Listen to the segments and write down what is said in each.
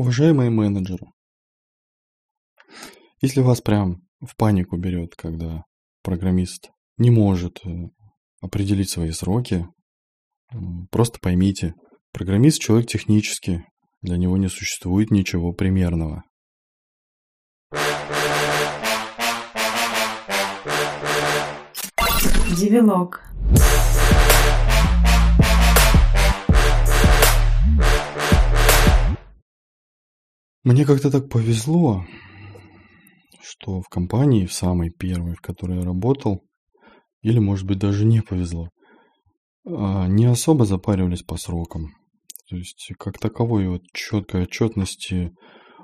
Уважаемые менеджеры, если вас прям в панику берет, когда программист не может э, определить свои сроки, просто поймите, программист человек технический, для него не существует ничего примерного. Девилог. Мне как-то так повезло, что в компании, в самой первой, в которой я работал, или, может быть, даже не повезло, а, не особо запаривались по срокам. То есть, как таковой вот четкой отчетности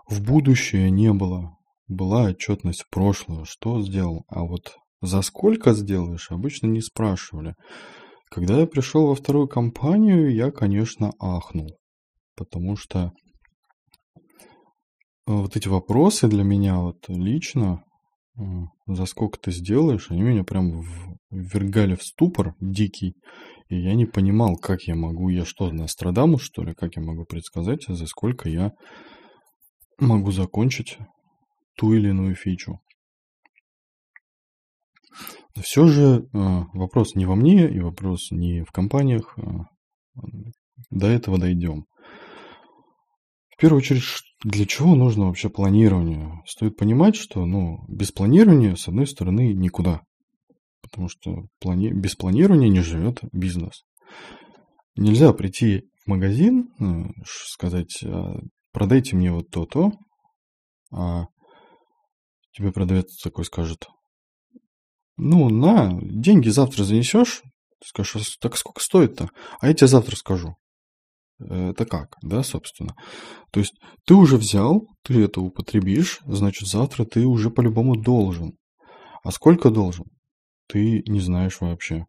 в будущее не было. Была отчетность в прошлое, что сделал. А вот за сколько сделаешь, обычно не спрашивали. Когда я пришел во вторую компанию, я, конечно, ахнул. Потому что вот эти вопросы для меня вот лично, за сколько ты сделаешь, они меня прям ввергали в ступор дикий. И я не понимал, как я могу, я что, Нострадамус, что ли, как я могу предсказать, за сколько я могу закончить ту или иную фичу. Все же вопрос не во мне и вопрос не в компаниях. До этого дойдем. В первую очередь, для чего нужно вообще планирование? Стоит понимать, что ну, без планирования, с одной стороны, никуда. Потому что плани... без планирования не живет бизнес. Нельзя прийти в магазин, ну, сказать, «А, продайте мне вот то-то, а тебе продавец такой скажет, ну, на, деньги завтра занесешь, скажешь, «А так сколько стоит-то? А я тебе завтра скажу. Это как, да, собственно. То есть ты уже взял, ты это употребишь, значит, завтра ты уже по-любому должен. А сколько должен, ты не знаешь вообще.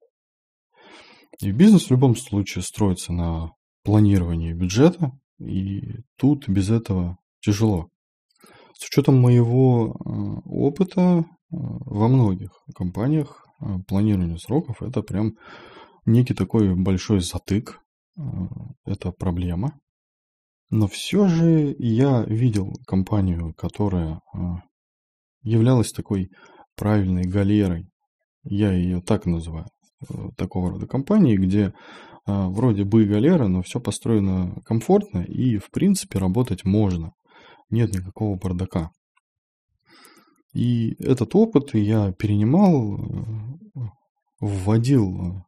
И бизнес в любом случае строится на планировании бюджета, и тут без этого тяжело. С учетом моего э, опыта э, во многих компаниях э, планирование сроков это прям некий такой большой затык, Э, это проблема. Но все же я видел компанию, которая э, являлась такой правильной галерой. Я ее так называю. Э, такого рода компании, где вроде бы галера, но все построено комфортно и, в принципе, работать можно. Нет никакого бардака. И этот опыт я перенимал, вводил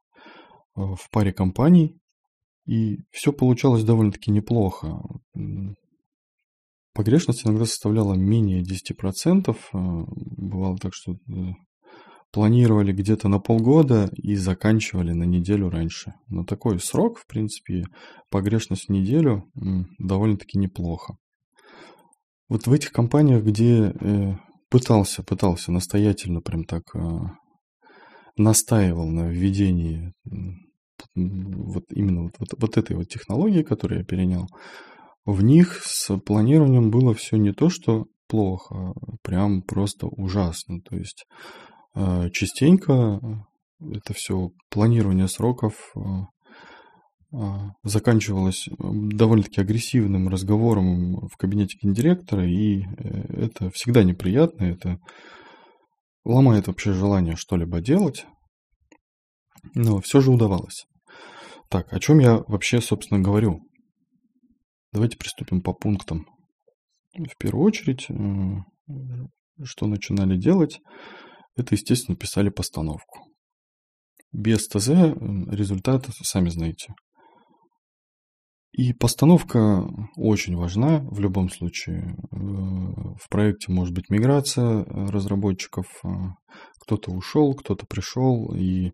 в паре компаний, и все получалось довольно-таки неплохо. Погрешность иногда составляла менее 10%. А, бывало так, что э, планировали где-то на полгода и заканчивали на неделю раньше. На такой срок, в принципе, погрешность в неделю довольно-таки неплохо. Вот в этих компаниях, где э, пытался, пытался настоятельно прям так а, настаивал на введении вот именно вот, вот, вот этой вот технологии, которую я перенял, в них с планированием было все не то, что плохо, а прям просто ужасно. То есть э, частенько это все планирование сроков э, э, заканчивалось довольно-таки агрессивным разговором в кабинете гендиректора, и это всегда неприятно, это ломает вообще желание что-либо делать, но все же удавалось. Так, о чем я вообще, собственно, говорю? Давайте приступим по пунктам. В первую очередь, э, что начинали делать, это, естественно, писали постановку. Без ТЗ результат, сами знаете. И постановка очень важна в любом случае. Э, в проекте может быть миграция разработчиков. Э, кто-то ушел, кто-то пришел, и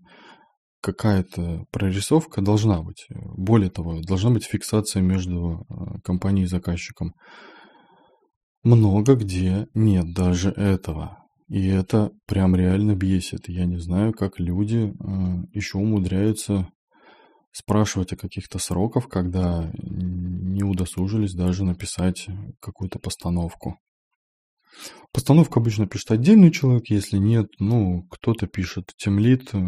какая-то прорисовка должна быть. Более того, должна быть фиксация между э, компанией и заказчиком. Много где нет даже этого. И это прям реально бесит. Я не знаю, как люди э, еще умудряются спрашивать о каких-то сроках, когда не удосужились даже написать какую-то постановку. Постановку обычно пишет отдельный человек, если нет, ну, кто-то пишет темлит, э,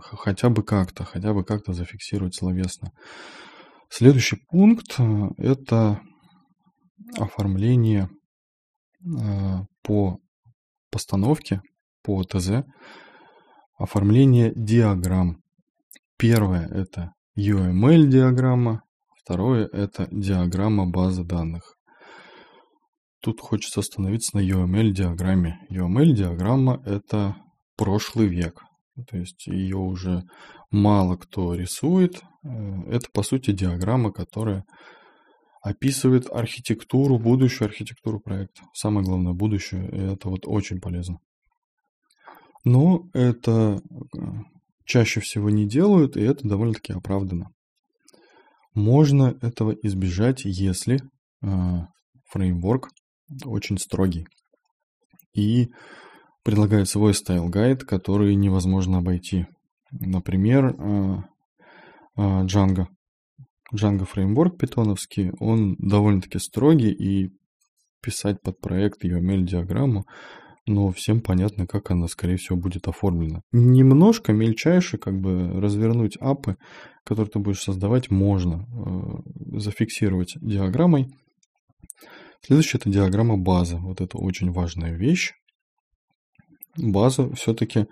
хотя бы как-то, хотя бы как-то зафиксировать словесно. Следующий пункт э, – это оформление э, по постановке, по ТЗ, оформление диаграмм. Первое – это UML-диаграмма, второе – это диаграмма базы данных. Тут хочется остановиться на UML-диаграмме. UML-диаграмма – это прошлый век. То есть ее уже мало кто рисует. Э, это, по сути, диаграмма, которая описывает архитектуру, будущую архитектуру проекта. Самое главное, будущее, и это вот очень полезно. Но это э, чаще всего не делают, и это довольно-таки оправдано. Можно этого избежать, если э, фреймворк очень строгий и предлагает свой style guide, который невозможно обойти. Например, э, э, Django. Django фреймворк питоновский, он довольно-таки строгий, и писать под проект UML-диаграмму но всем понятно, как она, скорее всего, будет оформлена. Немножко мельчайше, как бы развернуть app ы, которые ты будешь создавать, можно э, зафиксировать диаграммой. Следующая это диаграмма базы. Вот это очень важная вещь. База все-таки...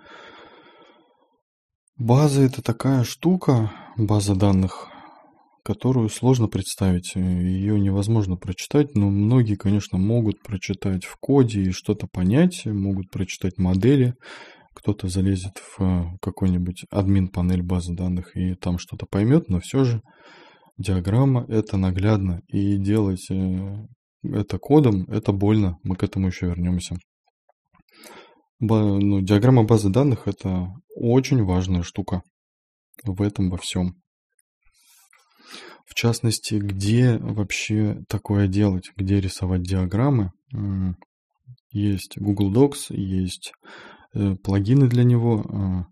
База это такая штука, база данных, которую сложно представить. Э, Ее невозможно прочитать, но многие, конечно, могут прочитать в коде и что-то понять, могут прочитать модели. Кто-то залезет в э, какой-нибудь админ-панель базы данных и там что-то поймет, но все же диаграмма это наглядно. И делать э, это кодом, это больно. Мы к этому еще вернемся. Ну, диаграмма базы данных это очень важная штука в этом во всем. В частности, где вообще такое делать, где рисовать диаграммы. Есть Google Docs, есть э, плагины для него, а,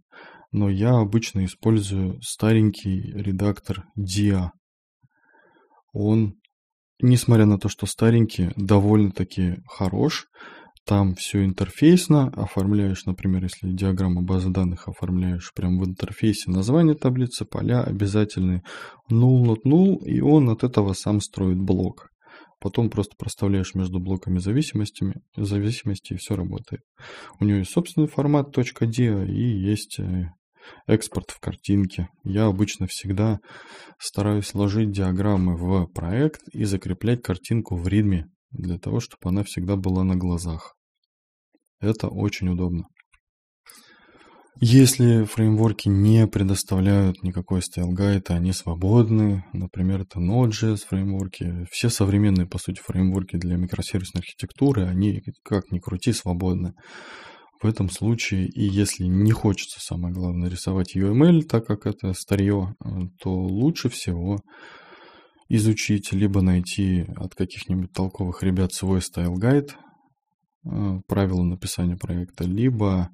но я обычно использую старенький редактор Dia. Он, несмотря на то, что старенький, довольно-таки хорош, там все интерфейсно, оформляешь, например, если диаграмма базы данных оформляешь прямо в интерфейсе название таблицы, поля обязательные, null, not null, и он от этого сам строит блок. Потом просто проставляешь между блоками зависимостями, зависимости и все работает. У него есть собственный формат .dia и есть э, экспорт в картинке. Я обычно всегда стараюсь сложить диаграммы в проект и закреплять картинку в ритме для того, чтобы она всегда была на глазах. Это очень удобно. Если фреймворки не предоставляют никакой guide, они свободны, например, это Node.js фреймворки, все современные, по сути, фреймворки для микросервисной архитектуры, они, как ни крути, свободны. В этом случае, и если не хочется, самое главное, рисовать UML, так как это старье, то лучше всего изучить, либо найти от каких-нибудь толковых ребят свой style guide, Э, правила написания проекта, либо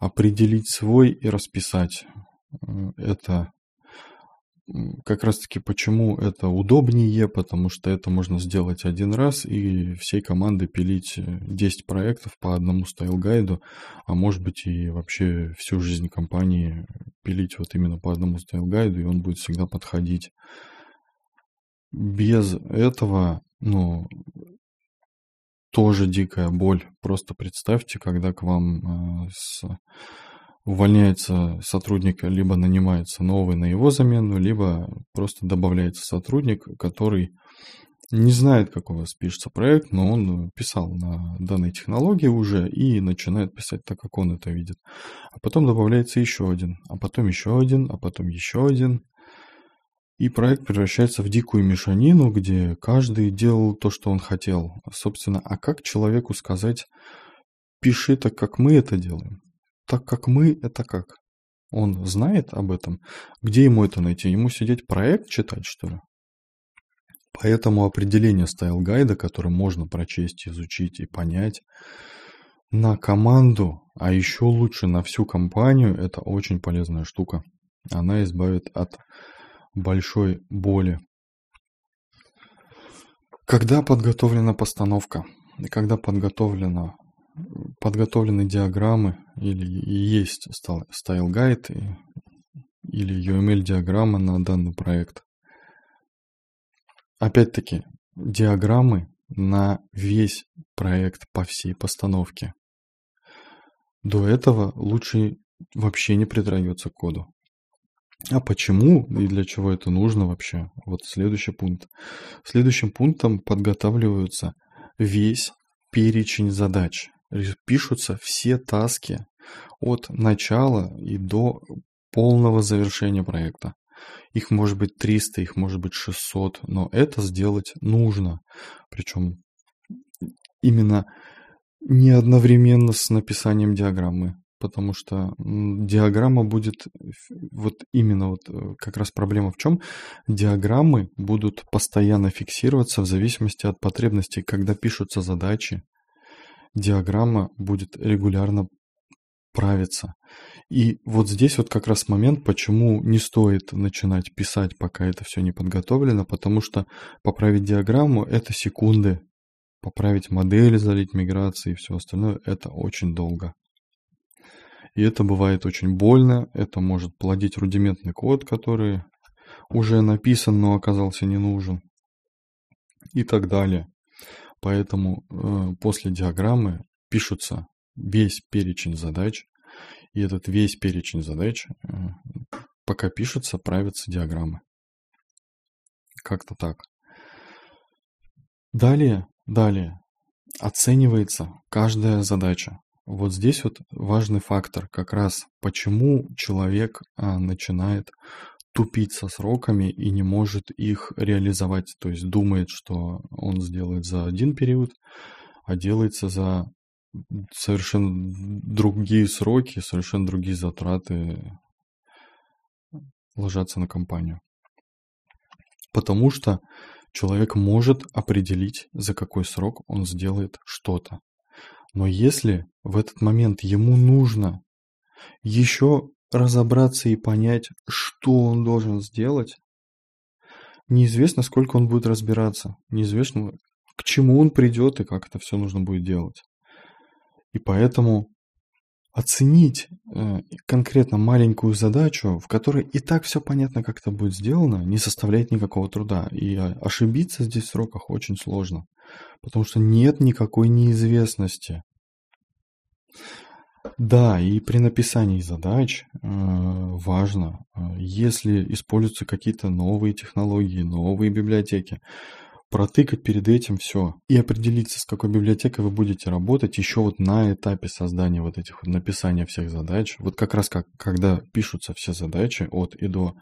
определить свой и расписать. Э, это как раз-таки почему это удобнее, потому что это можно сделать один раз и всей команды пилить 10 э, проектов по одному style guide у, а может быть и вообще всю жизнь компании пилить вот именно по одному style guide у, и он будет всегда подходить. Без этого, ну, тоже дикая боль. Просто представьте, когда к вам э, с... увольняется сотрудник, либо нанимается новый на его замену, либо просто добавляется сотрудник, который не знает, как у вас пишется проект, но он писал на данной технологии уже и начинает писать так, как он это видит. А потом добавляется еще один, а потом еще один, а потом еще один. И проект превращается в дикую мешанину, где каждый делал то, что он хотел. Собственно, а как человеку сказать, пиши так, как мы это делаем? Так, как мы, это как? Он знает об этом? Где ему это найти? Ему сидеть проект читать, что ли? Поэтому определение style guide а, которое можно прочесть, изучить и понять, на команду, а еще лучше на всю компанию, это очень полезная штука. Она избавит от большой боли. Когда подготовлена постановка, когда подготовлена, подготовлены диаграммы или есть style guide или UML-диаграмма на данный проект, опять-таки, диаграммы на весь проект по всей постановке. До этого лучше вообще не притрагиваться к коду. А почему и для чего это нужно вообще? Вот следующий пункт. Следующим пунктом подготавливаются весь перечень задач. Пишутся все таски от начала и до полного завершения проекта. Их может быть 300, их может быть 600, но это сделать нужно. Причем именно не одновременно с написанием диаграммы, потому что диаграмма будет, вот именно вот э, как раз проблема в чем, диаграммы будут постоянно фиксироваться в зависимости от потребностей, когда пишутся задачи, диаграмма будет регулярно правиться. И вот здесь вот как раз момент, почему не стоит начинать писать, пока это все не подготовлено, потому что поправить диаграмму – это секунды, поправить модели, залить миграции и все остальное – это очень долго. И это бывает очень больно, это может плодить рудиментный код, который уже написан, но оказался не нужен и так далее. Поэтому э, после диаграммы пишутся весь перечень задач, и этот весь перечень задач, э, пока пишется, правятся диаграммы. Как-то так. Далее, далее оценивается каждая задача. Вот здесь вот важный фактор, как раз почему человек а, начинает тупить со сроками и не может их реализовать. То есть думает, что он сделает за один период, а делается за совершенно другие сроки, совершенно другие затраты ложатся на компанию. Потому что человек может определить, за какой срок он сделает что-то. Но если в этот момент ему нужно еще разобраться и понять, что он должен сделать, неизвестно, сколько он будет разбираться, неизвестно, к чему он придет и как это все нужно будет делать. И поэтому оценить э, конкретно маленькую задачу, в которой и так все понятно, как это будет сделано, не составляет никакого труда. И ошибиться здесь в сроках очень сложно, потому что нет никакой неизвестности. Да, и при написании задач э, важно, э, если используются какие-то новые технологии, новые библиотеки, протыкать перед этим все и определиться, с какой библиотекой вы будете работать еще вот на этапе создания вот этих вот написания всех задач. Вот как раз как, когда пишутся все задачи от и до,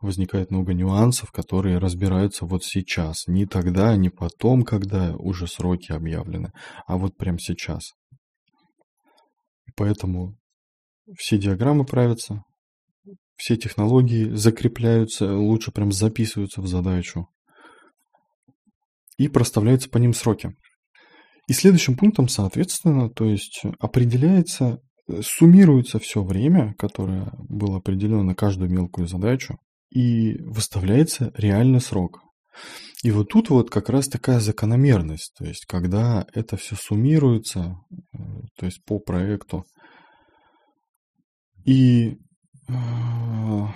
возникает много нюансов, которые разбираются вот сейчас. Не тогда, не потом, когда уже сроки объявлены, а вот прямо сейчас. Поэтому все диаграммы правятся, все технологии закрепляются, лучше прям записываются в задачу и проставляются по ним сроки. И следующим пунктом, соответственно, то есть определяется, суммируется все время, которое было определено на каждую мелкую задачу, и выставляется реальный срок. И вот тут вот как раз такая закономерность, то есть когда это все суммируется, э, то есть по проекту, и э,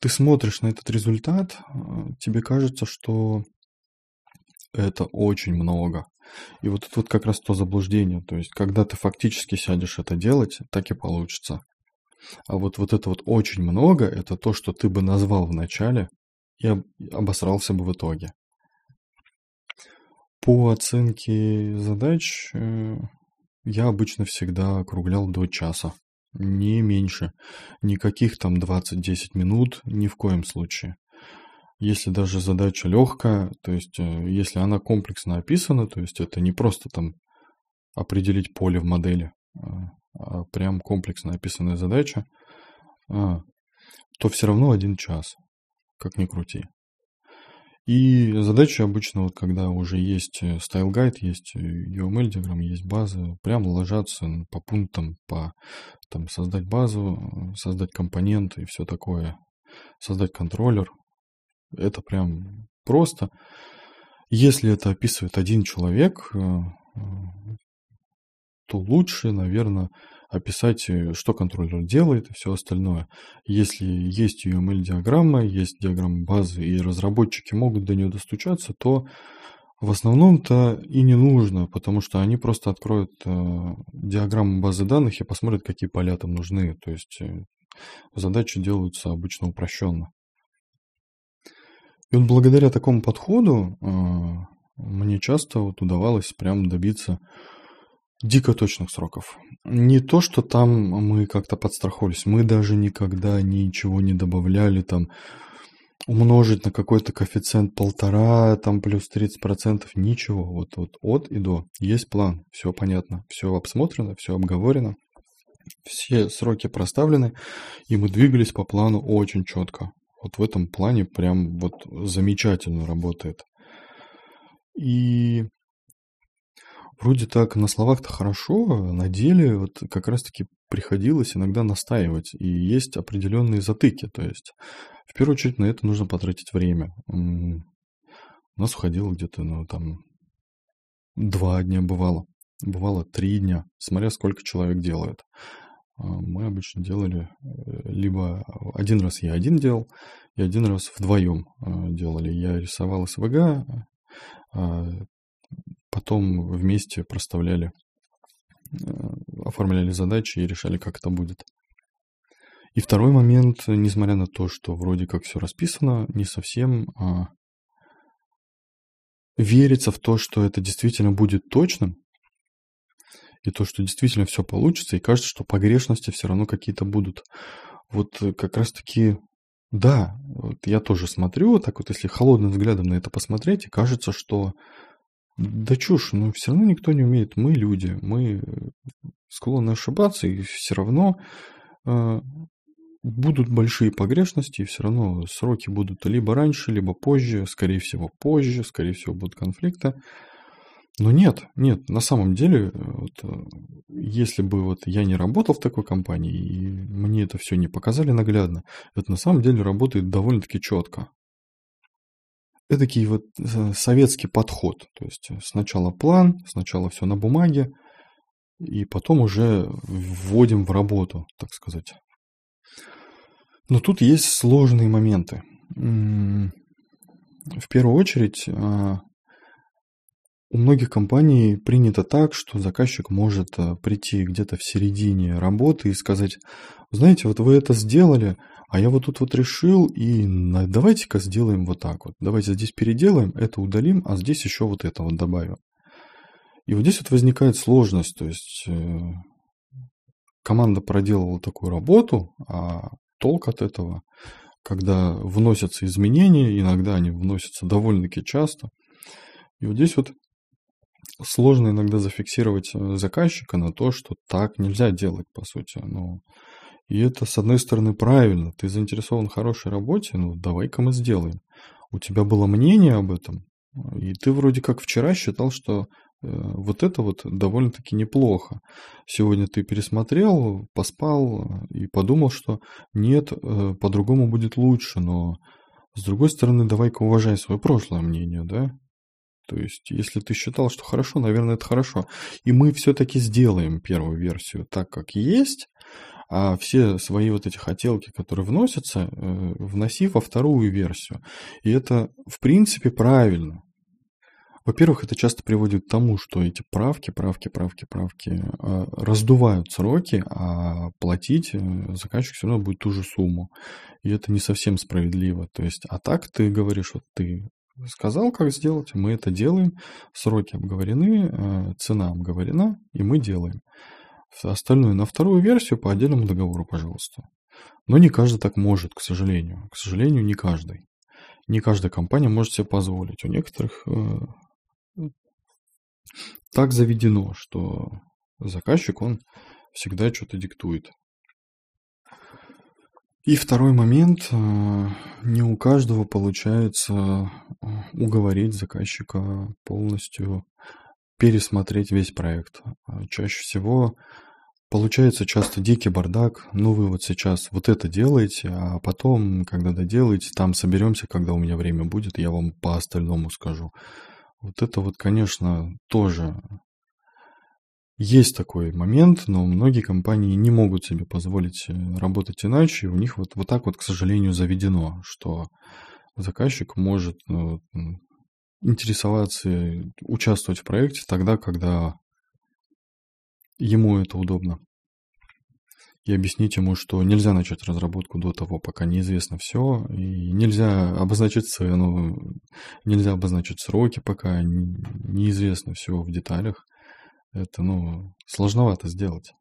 ты смотришь на этот результат, тебе кажется, что это очень много. И вот это вот как раз то заблуждение. То есть, когда ты фактически сядешь это делать, так и получится. А вот, вот это вот очень много, это то, что ты бы назвал в начале и обосрался бы в итоге. По оценке задач э, я обычно всегда округлял до часа. Не меньше. Никаких там 20-10 минут ни в коем случае. Если даже задача легкая, то есть э, если она комплексно описана, то есть это не просто там определить поле в модели, а, а прям комплексно описанная задача, а, то все равно один час, как ни крути. И задачи обычно, вот когда уже есть э, style guide, есть UML диаграмма, есть база, прям ложатся по пунктам, по там, создать базу, создать компоненты и все такое, создать контроллер, это прям просто. Если это описывает один человек, э, э, то лучше, наверное, описать, э, что контроллер делает и все остальное. Если есть UML-диаграмма, есть диаграмма базы, и разработчики могут до нее достучаться, то В основном-то и не нужно, потому что они просто откроют э, диаграмму базы данных и посмотрят, какие поля там нужны. То есть э, задачи делаются обычно упрощенно. И вот благодаря такому подходу э, мне часто вот удавалось прям добиться дико точных сроков. Не то, что там мы как-то подстраховались, мы даже никогда ничего не добавляли там умножить на какой-то коэффициент полтора, там плюс 30%, ничего. Вот, вот от и до. Есть план, все понятно, все обсмотрено, все обговорено, все сроки проставлены, и мы двигались по плану очень четко. Вот в этом плане прям вот замечательно работает. И вроде так на словах-то хорошо, на деле вот как раз-таки приходилось иногда настаивать. И есть определенные затыки. То есть в первую очередь на это нужно потратить время. У нас уходило где-то, ну, там, два дня бывало. Бывало три дня, смотря сколько человек делает. А, мы обычно делали э, либо один раз я один делал, и один раз вдвоем а, делали. Я рисовал СВГ, а, потом вместе проставляли, э, оформляли задачи и решали, как это будет. И второй момент, несмотря на то, что вроде как все расписано, не совсем а, верится в то, что это действительно будет точным, и то, что действительно все получится, и кажется, что погрешности все равно какие-то будут. Вот как раз-таки, да, вот я тоже смотрю, так вот если холодным взглядом на это посмотреть, и кажется, что да чушь, но все равно никто не умеет. Мы люди, мы склонны ошибаться, и все равно а, будут большие погрешности, и все равно сроки будут либо раньше, либо позже, скорее всего позже, скорее всего будут конфликты. Но нет, нет, на самом деле, вот, э, если бы вот я не работал в такой компании, и мне это все не показали наглядно, это на самом деле работает довольно-таки четко. Это такой вот э, советский подход. То есть сначала план, сначала все на бумаге, и потом уже вводим в работу, так сказать. Но тут есть сложные моменты. В первую очередь, а, у многих компаний принято так, что заказчик может а, прийти где-то в середине работы и сказать, знаете, вот вы это сделали, а я вот тут вот решил, и давайте-ка сделаем вот так вот. Давайте здесь переделаем, это удалим, а здесь еще вот это вот добавим. И вот здесь вот возникает сложность, то есть э, команда проделывала такую работу, а толк от этого, когда вносятся изменения, иногда они вносятся довольно-таки часто. И вот здесь вот сложно иногда зафиксировать э, заказчика на то, что так нельзя делать, по сути. Ну, и это, с одной стороны, правильно. Ты заинтересован в хорошей работе, ну, давай-ка мы сделаем. У тебя было мнение об этом, и ты вроде как вчера считал, что Э, вот это вот довольно-таки неплохо. Сегодня ты пересмотрел, поспал и подумал, что нет, э, по-другому будет лучше, но с другой стороны, давай-ка уважай свое прошлое мнение, да? То есть, если ты считал, что хорошо, наверное, это хорошо. И мы все-таки сделаем первую версию так, как есть, а все свои вот эти хотелки, которые вносятся, э, вноси во вторую версию. И это, в принципе, правильно. Во-первых, это часто приводит к тому, что эти правки, правки, правки, правки а, раздувают сроки, а платить э, заказчик все равно будет ту же сумму. И это не совсем справедливо. То есть, а так ты говоришь, вот ты сказал, как сделать, мы это делаем, сроки обговорены, э, цена обговорена, и мы делаем. Остальное на вторую версию по отдельному договору, пожалуйста. Но не каждый так может, к сожалению. К сожалению, не каждый. Не каждая компания может себе позволить. У некоторых э, так заведено, что заказчик, он всегда что-то диктует. И второй момент, э, не у каждого получается э, уговорить заказчика полностью пересмотреть весь проект. А чаще всего получается часто дикий бардак, ну вы вот сейчас вот это делаете, а потом, когда доделаете, там соберемся, когда у меня время будет, я вам по остальному скажу. Вот это вот, конечно, тоже есть такой момент, но многие компании не могут себе позволить э, работать иначе. У них вот, вот так вот, к сожалению, заведено, что заказчик может ну, интересоваться, участвовать в проекте тогда, когда ему это удобно. И объяснить ему, что нельзя начать разработку до того, пока неизвестно все, и нельзя обозначить цену, нельзя обозначить сроки, пока неизвестно все в деталях. Это, ну, сложновато сделать.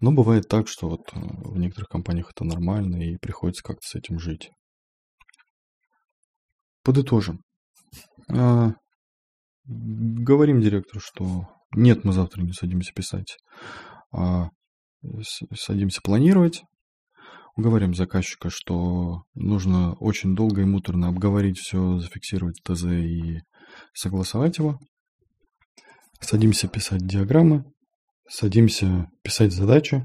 Но бывает так, что вот э, в некоторых компаниях это нормально, и приходится как-то с этим жить. Подытожим. А, говорим директору, что нет, мы завтра не садимся писать, а садимся планировать. Уговорим заказчика, что нужно очень долго и муторно обговорить все, зафиксировать ТЗ и согласовать его. Садимся писать диаграммы, садимся писать задачи,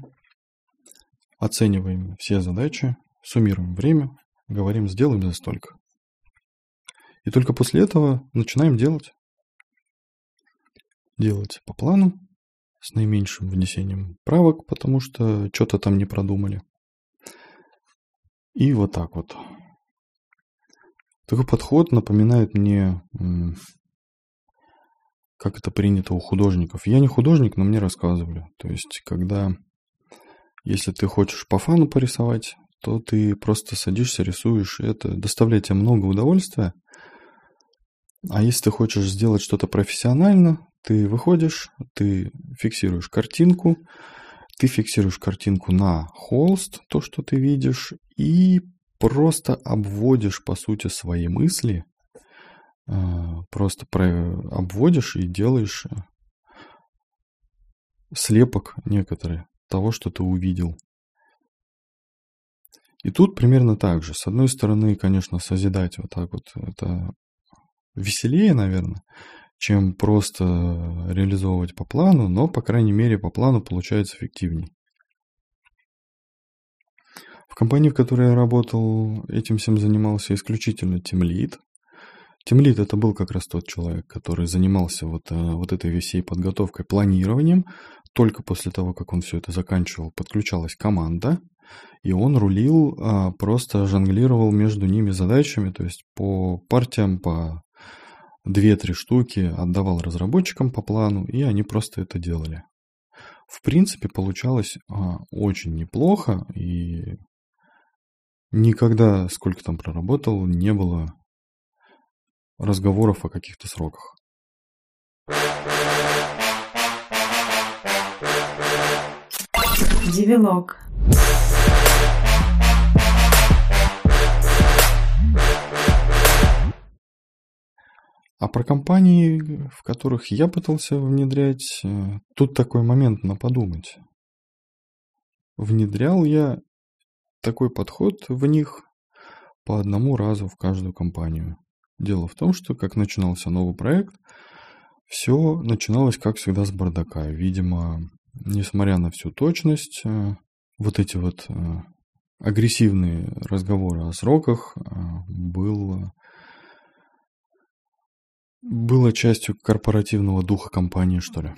оцениваем все задачи, суммируем время, говорим, сделаем за столько. И только после этого начинаем делать. Делать по плану, с наименьшим внесением правок, потому что что-то там не продумали. И вот так вот. Такой подход напоминает мне, как это принято у художников. Я не художник, но мне рассказывали. То есть, когда, если ты хочешь по фану порисовать, то ты просто садишься, рисуешь. Это доставляет тебе много удовольствия. А если ты хочешь сделать что-то профессионально, ты выходишь, ты фиксируешь картинку, ты фиксируешь картинку на холст, то, что ты видишь, и просто обводишь, по сути, свои мысли, а, просто обводишь и делаешь э, слепок некоторые того, что ты увидел. И тут примерно так же. С одной стороны, конечно, созидать вот так вот, это веселее, наверное чем просто реализовывать по плану, но, по крайней мере, по плану получается эффективней. В компании, в которой я работал, этим всем занимался исключительно тимлид. Тимлид это был как раз тот человек, который занимался вот, э, вот этой всей подготовкой, планированием. Только после того, как он все это заканчивал, подключалась команда, и он рулил, а, просто жонглировал между ними задачами, то есть по партиям, по две-три штуки отдавал разработчикам по плану, и они просто это делали. В принципе, получалось а, очень неплохо, и никогда, сколько там проработал, не было разговоров о каких-то сроках. Девилог. А про компании, в которых я пытался внедрять, э, тут такой момент на подумать. Внедрял я такой подход в них по одному разу в каждую компанию. Дело в том, что как начинался новый проект, все начиналось, как всегда, с бардака. Видимо, несмотря на всю точность, э, вот эти вот э, агрессивные разговоры о сроках был было частью корпоративного духа компании, что ли.